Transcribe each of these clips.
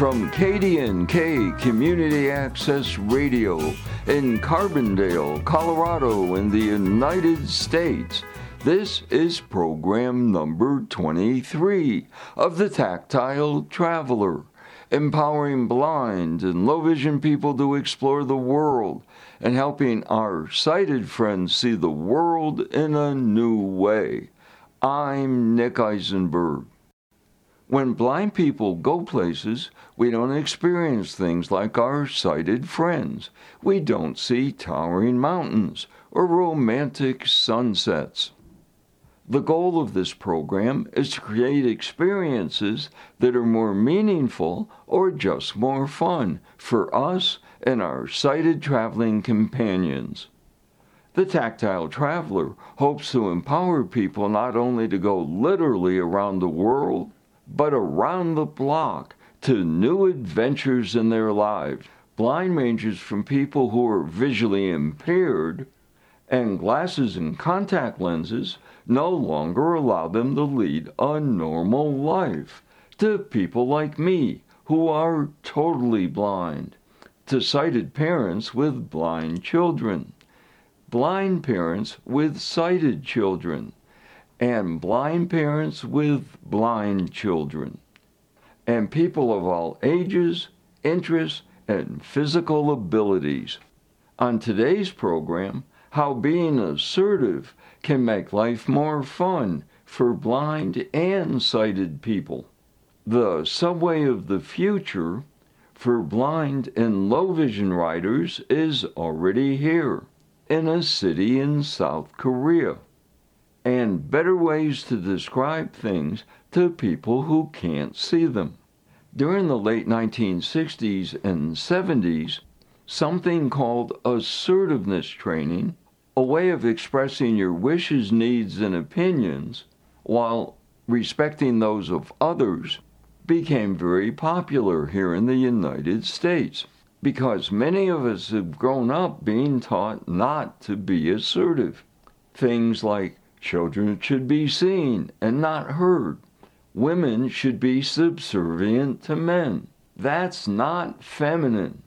From KDNK Community Access Radio in Carbondale, Colorado, in the United States, this is program number 23 of the Tactile Traveler, empowering blind and low vision people to explore the world and helping our sighted friends see the world in a new way. I'm Nick Eisenberg. When blind people go places, we don't experience things like our sighted friends. We don't see towering mountains or romantic sunsets. The goal of this program is to create experiences that are more meaningful or just more fun for us and our sighted traveling companions. The Tactile Traveler hopes to empower people not only to go literally around the world, but around the block to new adventures in their lives. Blind ranges from people who are visually impaired, and glasses and contact lenses no longer allow them to lead a normal life, to people like me who are totally blind, to sighted parents with blind children, blind parents with sighted children, and blind parents with blind children, and people of all ages, interests, and physical abilities. On today's program, how being assertive can make life more fun for blind and sighted people. The subway of the future for blind and low vision riders is already here in a city in South Korea. And better ways to describe things to people who can't see them. During the late 1960s and 70s, something called assertiveness training a way of expressing your wishes, needs, and opinions while respecting those of others became very popular here in the United States because many of us have grown up being taught not to be assertive. Things like children should be seen and not heard, women should be subservient to men. That's not feminine.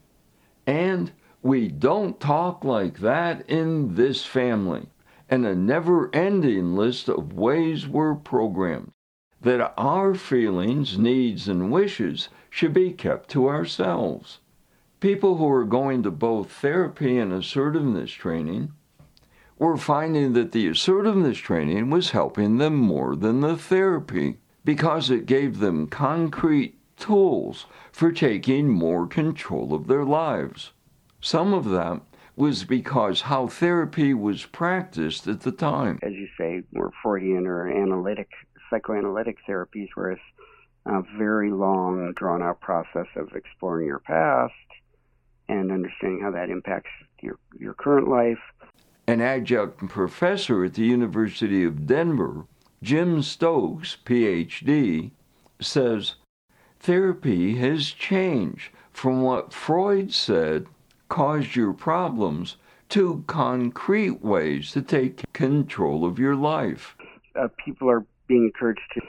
And we don't talk like that in this family. And a never ending list of ways we're programmed. That our feelings, needs, and wishes should be kept to ourselves. People who are going to both therapy and assertiveness training were finding that the assertiveness training was helping them more than the therapy because it gave them concrete tools for taking more control of their lives. Some of that was because how therapy was practiced at the time. As you say, were Freudian or analytic, psychoanalytic therapies, whereas a very long, drawn out process of exploring your past and understanding how that impacts your, your current life. An adjunct professor at the University of Denver, Jim Stokes, PhD, says therapy has changed from what Freud said caused your problems to concrete ways to take control of your life. Uh, people are being encouraged to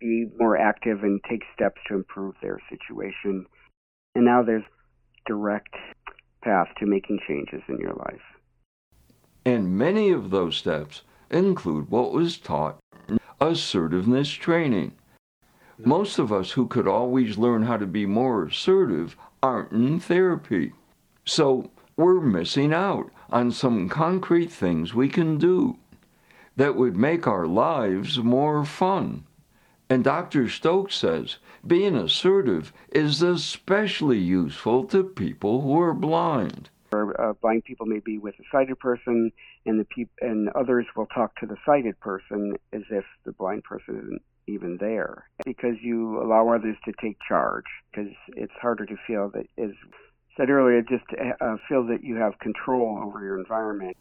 be more active and take steps to improve their situation. And now there's direct path to making changes in your life. And many of those steps include what was taught assertiveness training. Most of us who could always learn how to be more assertive aren't in therapy. So we're missing out on some concrete things we can do that would make our lives more fun. And Dr. Stokes says being assertive is especially useful to people who are blind. Or, uh, blind people may be with a sighted person, and the peop- and others will talk to the sighted person as if the blind person isn't even there, because you allow others to take charge. Because it's harder to feel that, as said earlier, just uh, feel that you have control over your environment.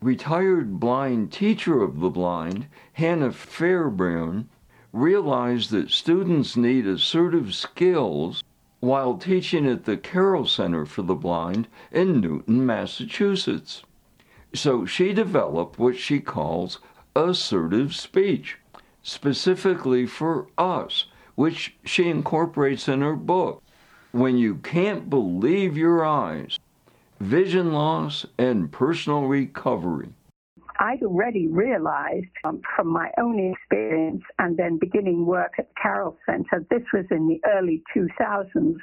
Retired blind teacher of the blind, Hannah Fairbairn, realized that students need assertive skills while teaching at the Carroll Center for the Blind in Newton, Massachusetts. So she developed what she calls assertive speech, specifically for us, which she incorporates in her book. when you can't believe your eyes. Vision loss and personal recovery. I'd already realized um, from my own experience and then beginning work at the Carroll Center, this was in the early 2000s,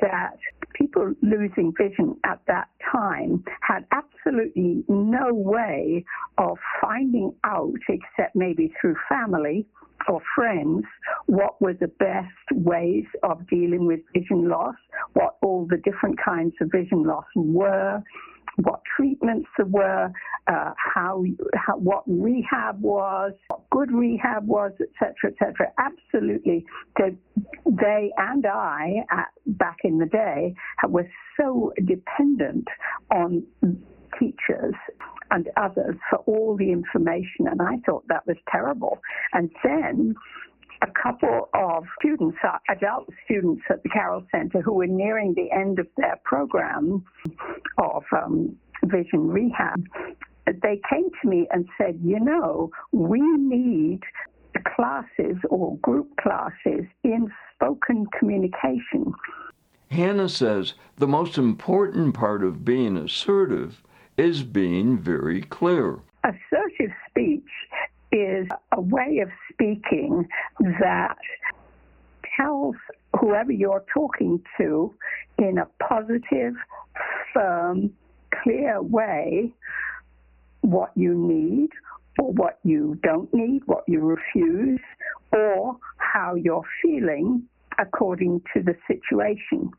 that people losing vision at that time had absolutely no way of finding out, except maybe through family or friends, what were the best ways of dealing with vision loss, what all the different kinds of vision loss were, what treatments there were, uh, how, how, what rehab was, what good rehab was, etc., etc. Absolutely, they, and I, at, back in the day, were so dependent on teachers and others for all the information, and I thought that was terrible. And then a couple of students, uh, adult students at the Carroll Center, who were nearing the end of their program of um, vision rehab, they came to me and said, you know, we need classes or group classes in spoken communication. Hannah says the most important part of being assertive is being very clear. Assertive speech is a way of speaking that tells whoever you're talking to in a positive, firm, clear way what you need or what you don't need, what you refuse, or how you're feeling according to the situation.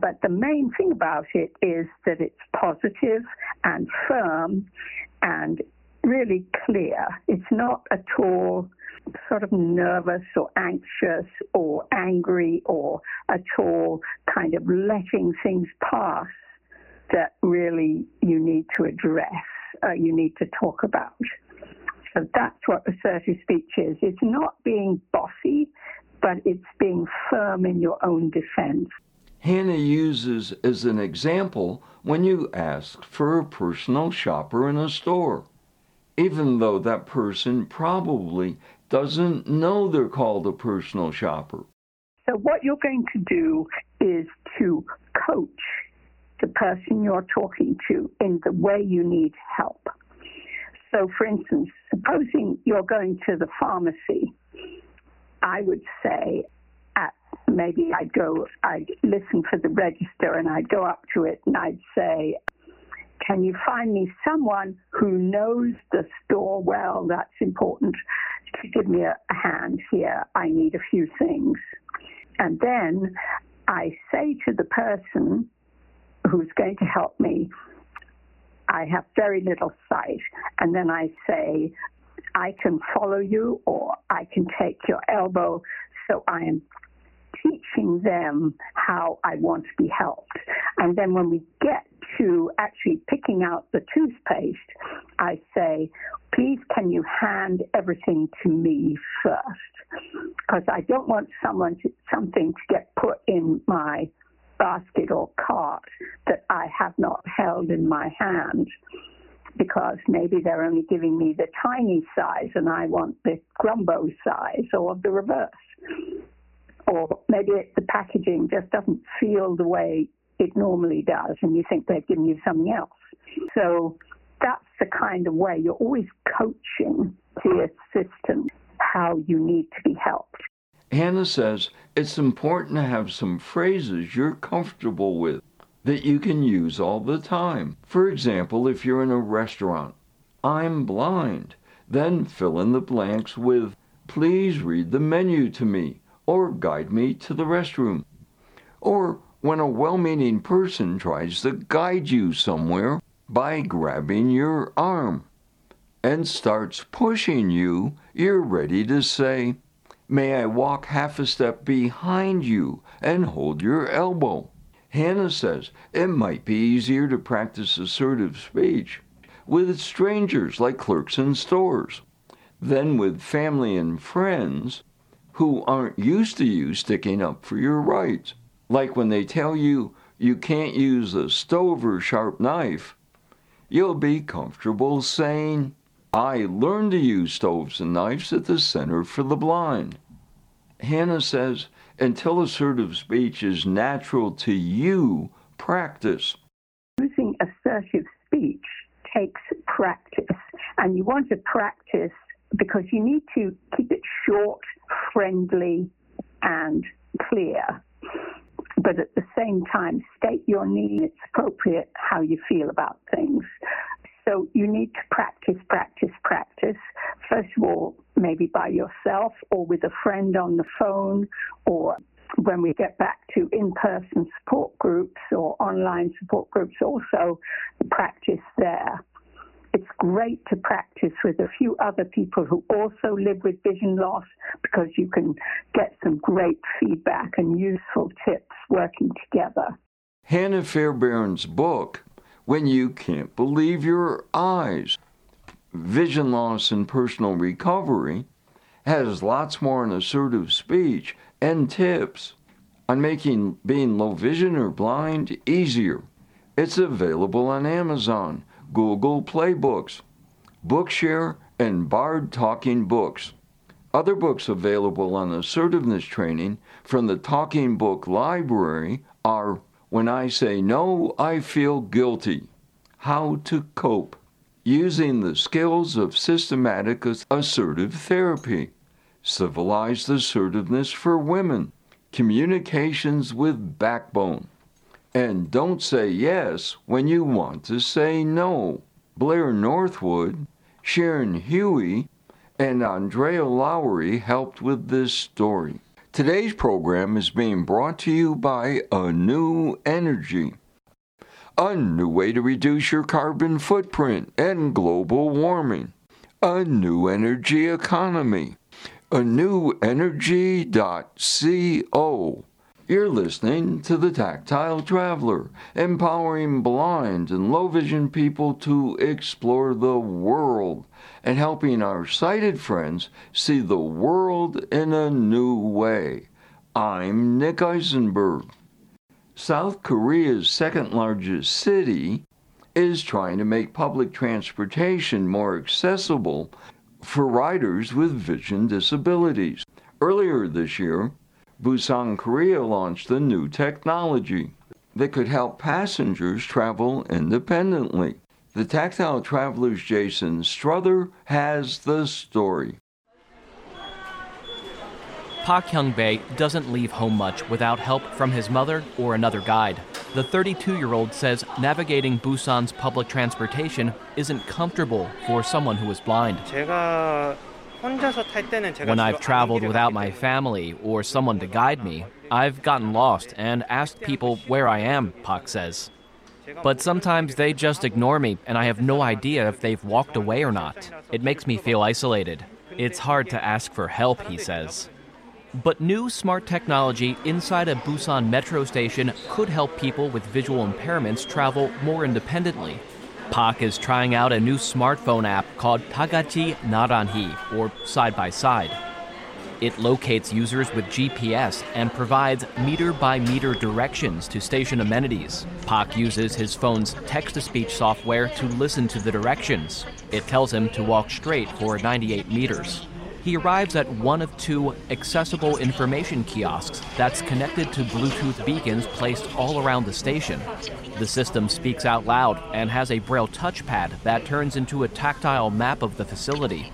But the main thing about it is that it's positive and firm and really clear. It's not at all sort of nervous or anxious or angry or at all kind of letting things pass that really you need to address, uh, you need to talk about. So that's what assertive speech is. It's not being bossy, but it's being firm in your own defense. Hannah uses as an example when you ask for a personal shopper in a store, even though that person probably doesn't know they're called a personal shopper. So, what you're going to do is to coach the person you're talking to in the way you need help. So, for instance, supposing you're going to the pharmacy, I would say, maybe I'd go, I'd listen for the register and I'd go up to it and I'd say, Can you find me someone who knows the store well? That's important to give me a, a hand here. I need a few things. And then I say to the person who's going to help me, I have very little sight. And then I say, I can follow you or I can take your elbow. So I am teaching them how I want to be helped. And then when we get to actually picking out the toothpaste, I say, please can you hand everything to me first? Because I don't want someone to, something to get put in my basket or cart that I have not held in my hand because maybe they're only giving me the tiny size and I want the grumbo size or the reverse. Or maybe the packaging just doesn't feel the way it normally does and you think they've given you something else. So that's the kind of way you're always coaching the assistant how you need to be helped. Hannah says it's important to have some phrases you're comfortable with that you can use all the time. For example, if you're in a restaurant, I'm blind, then fill in the blanks with, please read the menu to me or guide me to the restroom. Or when a well meaning person tries to guide you somewhere by grabbing your arm and starts pushing you, you're ready to say, May I walk half a step behind you and hold your elbow? Hannah says it might be easier to practice assertive speech with strangers like clerks in stores than with family and friends who aren't used to you sticking up for your rights. Like when they tell you you can't use a stove or sharp knife, you'll be comfortable saying, I learned to use stoves and knives at the Center for the Blind. Hannah says until assertive speech is natural to you, practice. Using assertive speech takes practice, and you want to practice because you need to keep it short, friendly, and clear. But at the same time, state your needs. It's appropriate how you feel about things. So you need to practice, practice, practice. First of all, maybe by yourself or with a friend on the phone or when we get back to in-person support groups or online support groups also practice there. Great to practice with a few other people who also live with vision loss because you can get some great feedback and useful tips working together. Hannah Fairbairn's book, When You Can't Believe Your Eyes, Vision Loss and Personal Recovery, has lots more on assertive speech and tips on making being low vision or blind easier. It's available on Amazon, Google Play Books, Bookshare, and Bard Talking Books. Other books available on assertiveness training from the Talking Book Library are When I Say No, I Feel Guilty, How to Cope, Using the Skills of Systematic Assertive Therapy, Civilized Assertiveness for Women, Communications with Backbone, and Don't Say Yes When You Want to Say No. Blair Northwood, Sharon Huey, and Andrea Lowry helped with this story. Today's program is being brought to you by A New Energy, a new way to reduce your carbon footprint and global warming, a new energy economy, a new energy.co. You're listening to The Tactile Traveler, empowering blind and low vision people to explore the world and helping our sighted friends see the world in a new way. I'm Nick Eisenberg. South Korea's second largest city is trying to make public transportation more accessible for riders with vision disabilities. Earlier this year, Busan, Korea launched the new technology that could help passengers travel independently. The Tactile Traveler's Jason Strother has the story. Park Hyung Bae doesn't leave home much without help from his mother or another guide. The 32 year old says navigating Busan's public transportation isn't comfortable for someone who is blind. When I've traveled without my family or someone to guide me, I've gotten lost and asked people where I am, Pak says. But sometimes they just ignore me and I have no idea if they've walked away or not. It makes me feel isolated. It's hard to ask for help, he says. But new smart technology inside a Busan metro station could help people with visual impairments travel more independently. Pak is trying out a new smartphone app called Tagachi Naranhi, or Side by Side. It locates users with GPS and provides meter by meter directions to station amenities. Pak uses his phone's text to speech software to listen to the directions. It tells him to walk straight for 98 meters. He arrives at one of two accessible information kiosks that's connected to Bluetooth beacons placed all around the station. The system speaks out loud and has a braille touchpad that turns into a tactile map of the facility.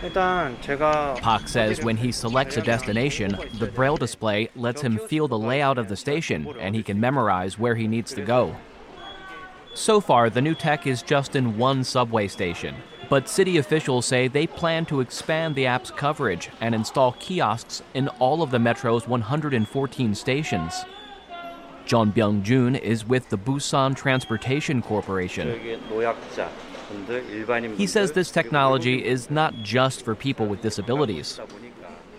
Pak says when he selects a destination, the braille display lets him feel the layout of the station and he can memorize where he needs to go. So far, the new tech is just in one subway station, but city officials say they plan to expand the app's coverage and install kiosks in all of the metro's 114 stations. John Byung Jun is with the Busan Transportation Corporation. He says this technology is not just for people with disabilities.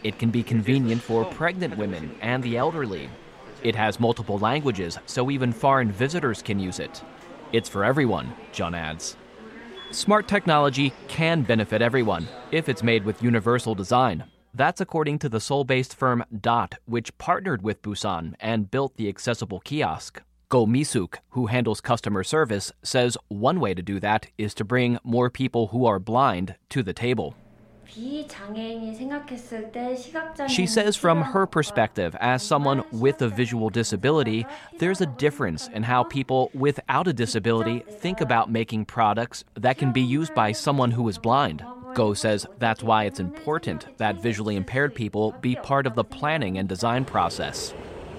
It can be convenient for pregnant women and the elderly. It has multiple languages, so even foreign visitors can use it. It's for everyone, John adds. Smart technology can benefit everyone if it's made with universal design. That's according to the Seoul based firm Dot, which partnered with Busan and built the accessible kiosk. Go Misuk, who handles customer service, says one way to do that is to bring more people who are blind to the table. She says, from her perspective, as someone with a visual disability, there's a difference in how people without a disability think about making products that can be used by someone who is blind. Go says that's why it's important that visually impaired people be part of the planning and design process.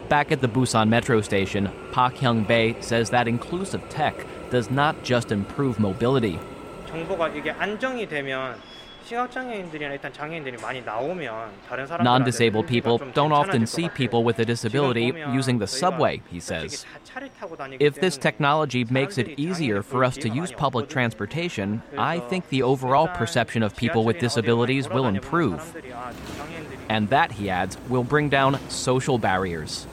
Back at the Busan metro station, Park Hyung Bae says that inclusive tech does not just improve mobility. Non disabled people don't often see people with a disability using the subway, he says. If this technology makes it easier for us to use public transportation, I think the overall perception of people with disabilities will improve. And that, he adds, will bring down social barriers.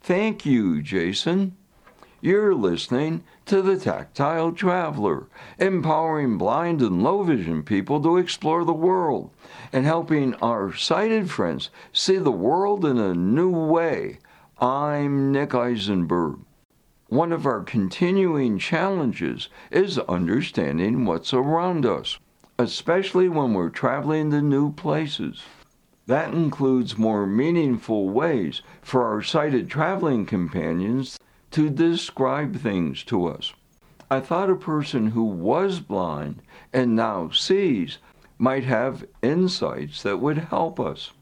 Thank you, Jason. You're listening to The Tactile Traveler, empowering blind and low vision people to explore the world and helping our sighted friends see the world in a new way. I'm Nick Eisenberg. One of our continuing challenges is understanding what's around us, especially when we're traveling to new places. That includes more meaningful ways for our sighted traveling companions to describe things to us. I thought a person who was blind and now sees might have insights that would help us.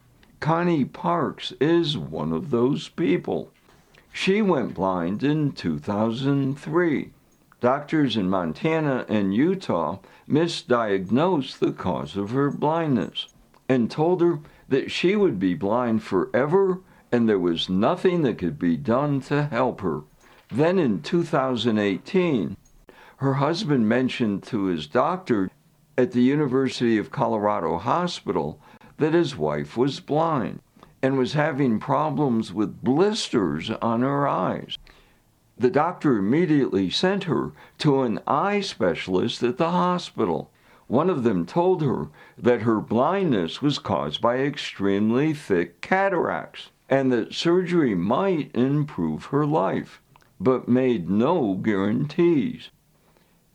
Connie Parks is one of those people. She went blind in 2003. Doctors in Montana and Utah misdiagnosed the cause of her blindness and told her that she would be blind forever and there was nothing that could be done to help her. Then in 2018, her husband mentioned to his doctor at the University of Colorado Hospital that his wife was blind and was having problems with blisters on her eyes. The doctor immediately sent her to an eye specialist at the hospital. One of them told her that her blindness was caused by extremely thick cataracts and that surgery might improve her life but made no guarantees.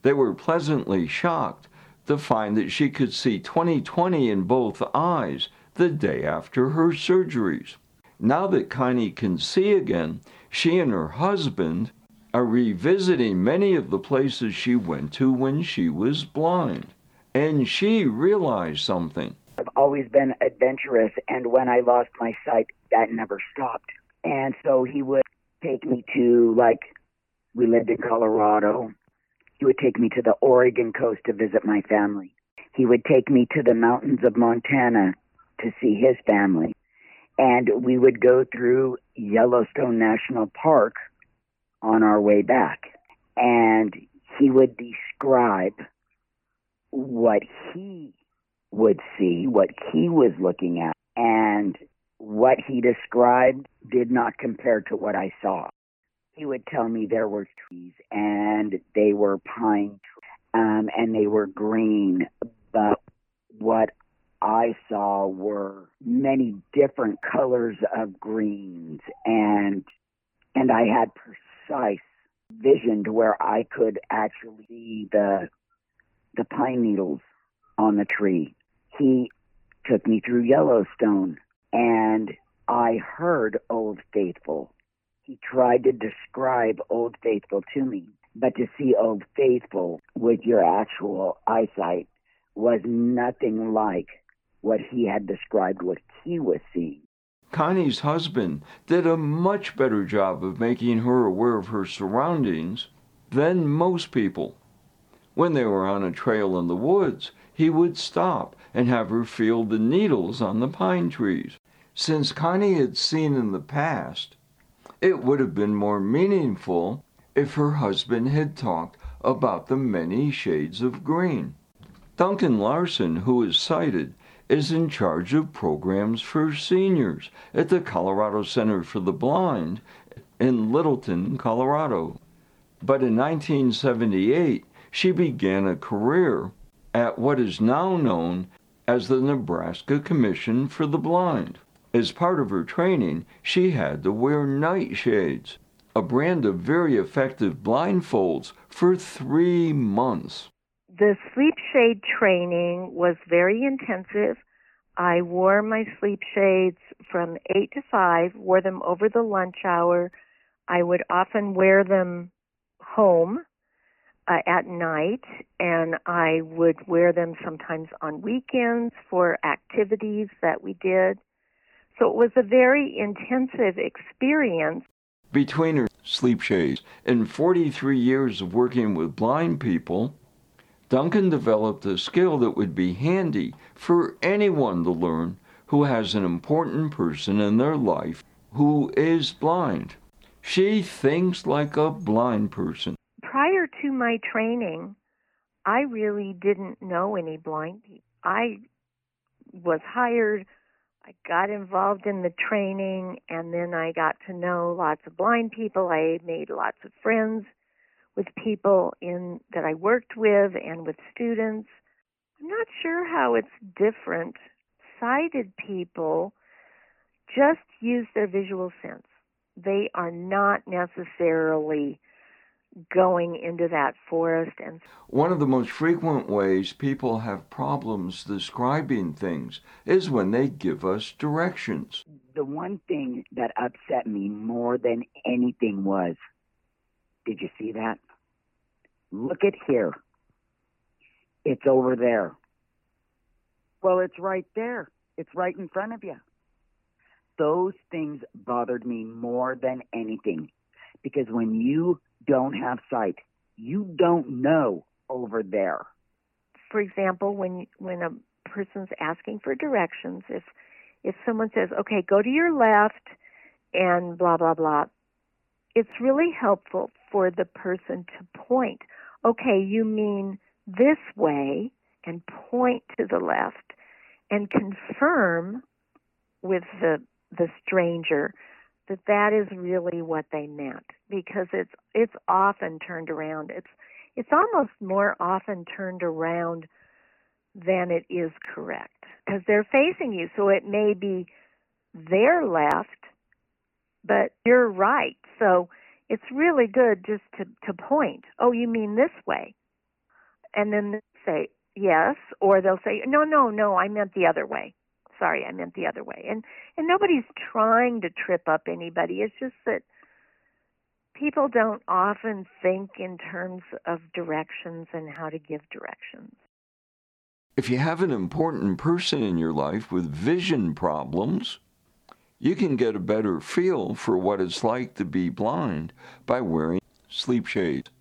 They were pleasantly shocked to find that she could see 20/20 in both eyes the day after her surgeries. Now that Connie can see again, she and her husband are revisiting many of the places she went to when she was blind. And she realized something. I've always been adventurous, and when I lost my sight, that never stopped. And so he would take me to like we lived in Colorado. He would take me to the Oregon coast to visit my family. He would take me to the mountains of Montana to see his family. And we would go through Yellowstone National Park on our way back. And he would describe what he would see, what he was looking at. And what he described did not compare to what I saw. He would tell me there were trees and they were pine um, and they were green, but what I saw were many different colors of greens and and I had precise vision to where I could actually see the the pine needles on the tree. He took me through Yellowstone and I heard Old Faithful. He tried to describe Old Faithful to me, but to see Old Faithful with your actual eyesight was nothing like what he had described what he was seeing. Connie's husband did a much better job of making her aware of her surroundings than most people. When they were on a trail in the woods, he would stop and have her feel the needles on the pine trees. Since Connie had seen in the past, it would have been more meaningful if her husband had talked about the many shades of green. Duncan Larson, who is sighted, is in charge of programs for seniors at the Colorado Center for the Blind in Littleton, Colorado. But in 1978, she began a career at what is now known as the Nebraska Commission for the Blind. As part of her training, she had to wear nightshades, a brand of very effective blindfolds, for three months. The sleep shade training was very intensive. I wore my sleep shades from 8 to 5, wore them over the lunch hour. I would often wear them home uh, at night, and I would wear them sometimes on weekends for activities that we did. So it was a very intensive experience. Between her sleep shades and 43 years of working with blind people, Duncan developed a skill that would be handy for anyone to learn who has an important person in their life who is blind. She thinks like a blind person. Prior to my training, I really didn't know any blind people. I was hired, I got involved in the training, and then I got to know lots of blind people. I made lots of friends with people in that I worked with and with students. I'm not sure how it's different. Sighted people just use their visual sense. They are not necessarily going into that forest and one of the most frequent ways people have problems describing things is when they give us directions. The one thing that upset me more than anything was did you see that? Look at here. It's over there. Well, it's right there. It's right in front of you. Those things bothered me more than anything because when you don't have sight, you don't know over there. For example, when when a person's asking for directions, if if someone says, "Okay, go to your left," and blah blah blah, it's really helpful for the person to point. Okay, you mean this way, and point to the left, and confirm with the the stranger that that is really what they meant because it's it's often turned around. It's it's almost more often turned around than it is correct because they're facing you. So it may be their left but you're right. So it's really good just to to point oh you mean this way. And then say yes or they'll say no no no i meant the other way sorry i meant the other way. And and nobody's trying to trip up anybody. It's just that people don't often think in terms of directions and how to give directions. If you have an important person in your life with vision problems you can get a better feel for what it's like to be blind by wearing sleep shades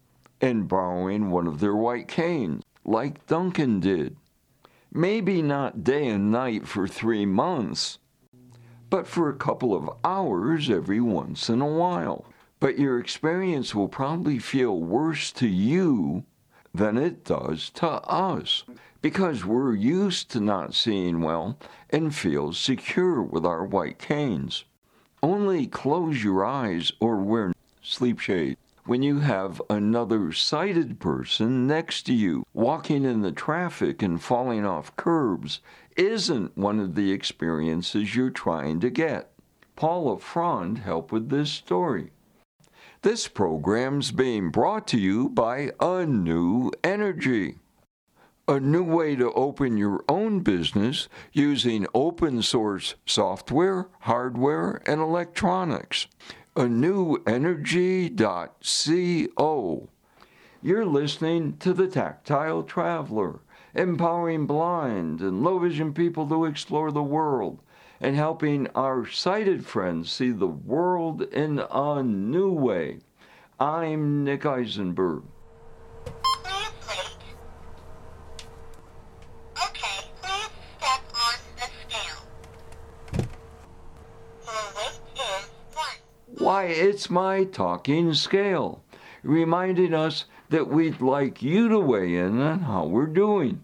and borrowing one of their white canes like Duncan did maybe not day and night for three months, but for a couple of hours every once in a while. But your experience will probably feel worse to you than it does to us because we're used to not seeing well and feel secure with our white canes. Only close your eyes or wear sleep shades when you have another sighted person next to you. Walking in the traffic and falling off curbs isn't one of the experiences you're trying to get. Paula Frond helped with this story. This program's being brought to you by A New Energy. A new way to open your own business using open source software, hardware, and electronics anewenergy.co. You're listening to The Tactile Traveler, empowering blind and low vision people to explore the world and helping our sighted friends see the world in a new way. I'm Nick Eisenberg. It's my talking scale, reminding us that we'd like you to weigh in on how we're doing.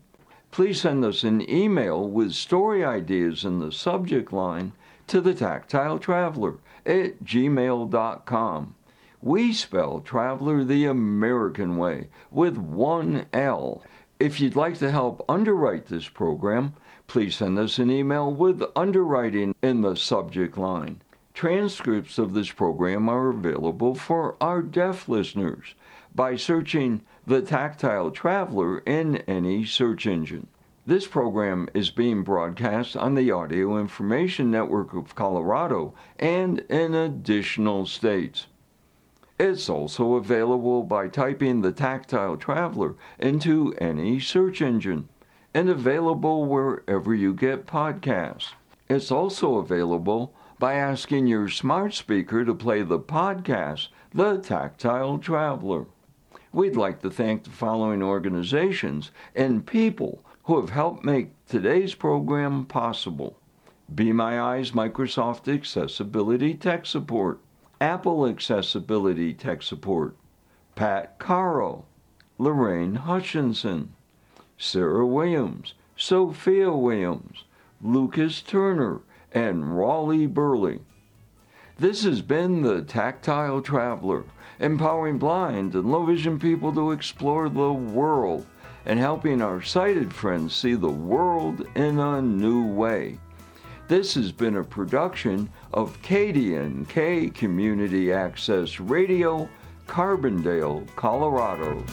Please send us an email with story ideas in the subject line to the tactile traveler at gmail.com. We spell traveler the American way with one L. If you'd like to help underwrite this program, please send us an email with underwriting in the subject line. Transcripts of this program are available for our deaf listeners by searching The Tactile Traveler in any search engine. This program is being broadcast on the Audio Information Network of Colorado and in additional states. It's also available by typing the Tactile Traveler into any search engine and available wherever you get podcasts. It's also available by asking your smart speaker to play the podcast, The Tactile Traveler. We'd like to thank the following organizations and people who have helped make today's program possible. Be My Eyes Microsoft Accessibility Tech Support, Apple Accessibility Tech Support, Pat Caro, Lorraine Hutchinson, Sarah Williams, Sophia Williams, Lucas Turner, and Raleigh Burley. This has been the Tactile Traveler, empowering blind and low vision people to explore the world and helping our sighted friends see the world in a new way. This has been a production of KDNK Community Access Radio, Carbondale, Colorado.